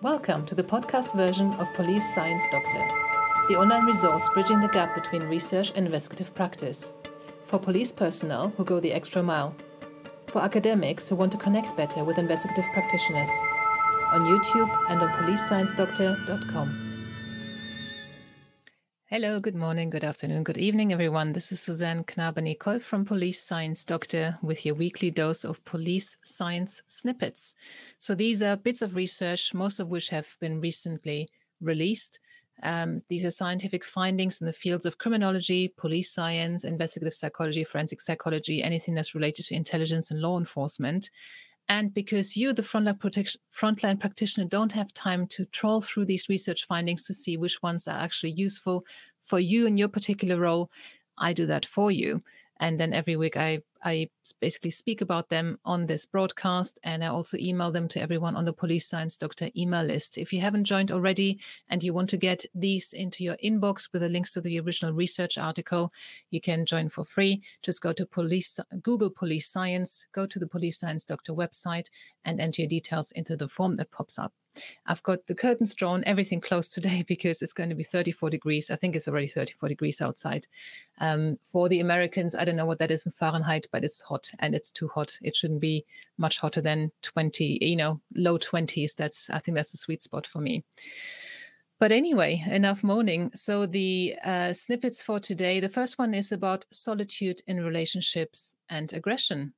Welcome to the podcast version of Police Science Doctor, the online resource bridging the gap between research and investigative practice. For police personnel who go the extra mile. For academics who want to connect better with investigative practitioners. On YouTube and on policesciencedoctor.com. Hello, good morning, good afternoon, good evening, everyone. This is Suzanne Knaber-Nicole from Police Science Doctor with your weekly dose of police science snippets. So these are bits of research, most of which have been recently released. Um, these are scientific findings in the fields of criminology, police science, investigative psychology, forensic psychology, anything that's related to intelligence and law enforcement. And because you, the frontline, frontline practitioner, don't have time to trawl through these research findings to see which ones are actually useful for you in your particular role, I do that for you. And then every week I I basically speak about them on this broadcast and I also email them to everyone on the Police Science Doctor email list. If you haven't joined already and you want to get these into your inbox with the links to the original research article, you can join for free. Just go to police Google Police Science, go to the Police Science Doctor website and enter your details into the form that pops up. I've got the curtains drawn, everything closed today because it's going to be 34 degrees. I think it's already 34 degrees outside. Um, for the Americans, I don't know what that is in Fahrenheit, but it's hot and it's too hot. It shouldn't be much hotter than 20, you know, low 20s. That's, I think that's the sweet spot for me. But anyway, enough moaning. So the uh, snippets for today, the first one is about solitude in relationships and aggression.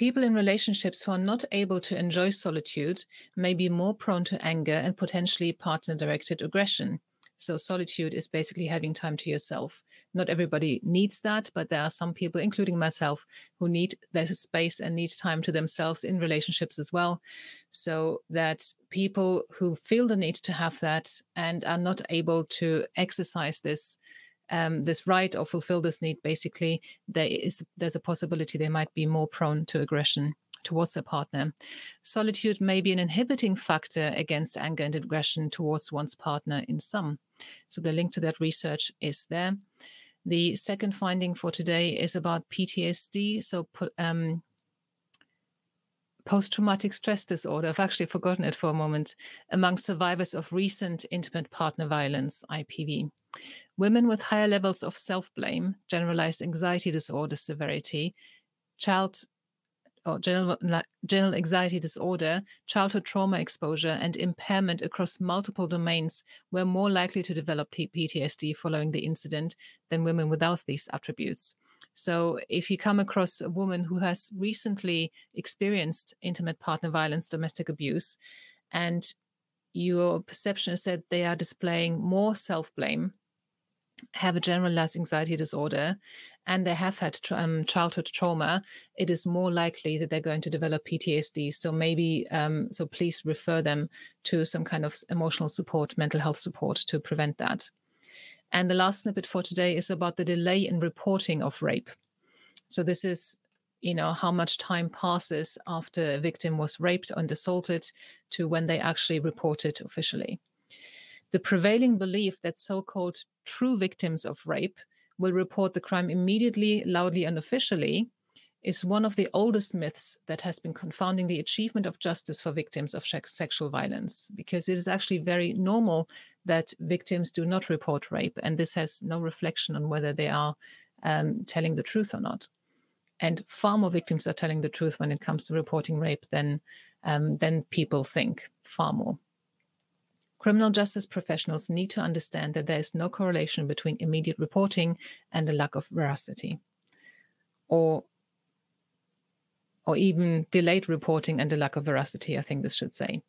People in relationships who are not able to enjoy solitude may be more prone to anger and potentially partner directed aggression. So, solitude is basically having time to yourself. Not everybody needs that, but there are some people, including myself, who need their space and need time to themselves in relationships as well. So, that people who feel the need to have that and are not able to exercise this um, this right or fulfill this need, basically, there is there's a possibility they might be more prone to aggression towards their partner. Solitude may be an inhibiting factor against anger and aggression towards one's partner in some. So the link to that research is there. The second finding for today is about PTSD. So um, post traumatic stress disorder. I've actually forgotten it for a moment among survivors of recent intimate partner violence, IPV. Women with higher levels of self blame, generalized anxiety disorder severity, child or general, general anxiety disorder, childhood trauma exposure, and impairment across multiple domains were more likely to develop PTSD following the incident than women without these attributes. So, if you come across a woman who has recently experienced intimate partner violence, domestic abuse, and your perception is that they are displaying more self blame have a generalized anxiety disorder and they have had um, childhood trauma, it is more likely that they're going to develop PTSD. So maybe, um, so please refer them to some kind of emotional support, mental health support to prevent that. And the last snippet for today is about the delay in reporting of rape. So this is, you know, how much time passes after a victim was raped and assaulted to when they actually report it officially. The prevailing belief that so called true victims of rape will report the crime immediately, loudly, and officially is one of the oldest myths that has been confounding the achievement of justice for victims of sexual violence, because it is actually very normal that victims do not report rape, and this has no reflection on whether they are um, telling the truth or not. And far more victims are telling the truth when it comes to reporting rape than um, than people think. Far more. Criminal justice professionals need to understand that there is no correlation between immediate reporting and a lack of veracity, or or even delayed reporting and a lack of veracity, I think this should say.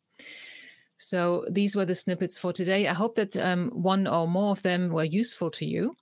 So these were the snippets for today. I hope that um, one or more of them were useful to you.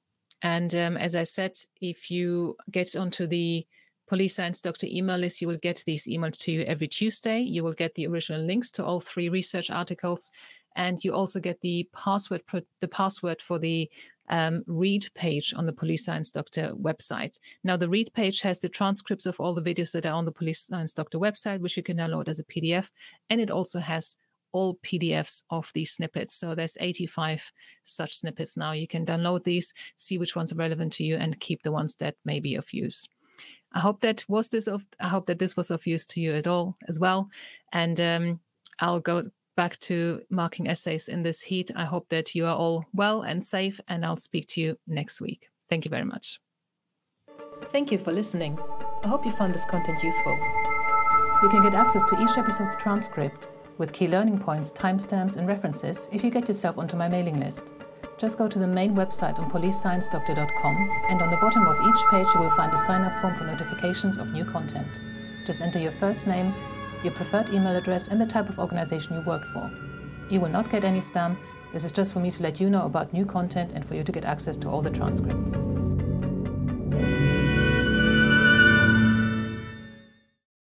And um, as I said, if you get onto the Police Science Doctor email list, you will get these emails to you every Tuesday. You will get the original links to all three research articles and you also get the password the password for the um, read page on the Police Science Doctor website. Now, the read page has the transcripts of all the videos that are on the Police Science Doctor website, which you can download as a PDF, and it also has all PDFs of these snippets. So there's 85 such snippets now. You can download these, see which ones are relevant to you, and keep the ones that may be of use. I hope that was this of I hope that this was of use to you at all as well. And um, I'll go back to marking essays in this heat. I hope that you are all well and safe, and I'll speak to you next week. Thank you very much. Thank you for listening. I hope you found this content useful. You can get access to each episode's transcript with key learning points, timestamps, and references if you get yourself onto my mailing list. Just go to the main website on policesciencedoctor.com, and on the bottom of each page, you will find a sign up form for notifications of new content. Just enter your first name, your preferred email address, and the type of organization you work for. You will not get any spam. This is just for me to let you know about new content and for you to get access to all the transcripts.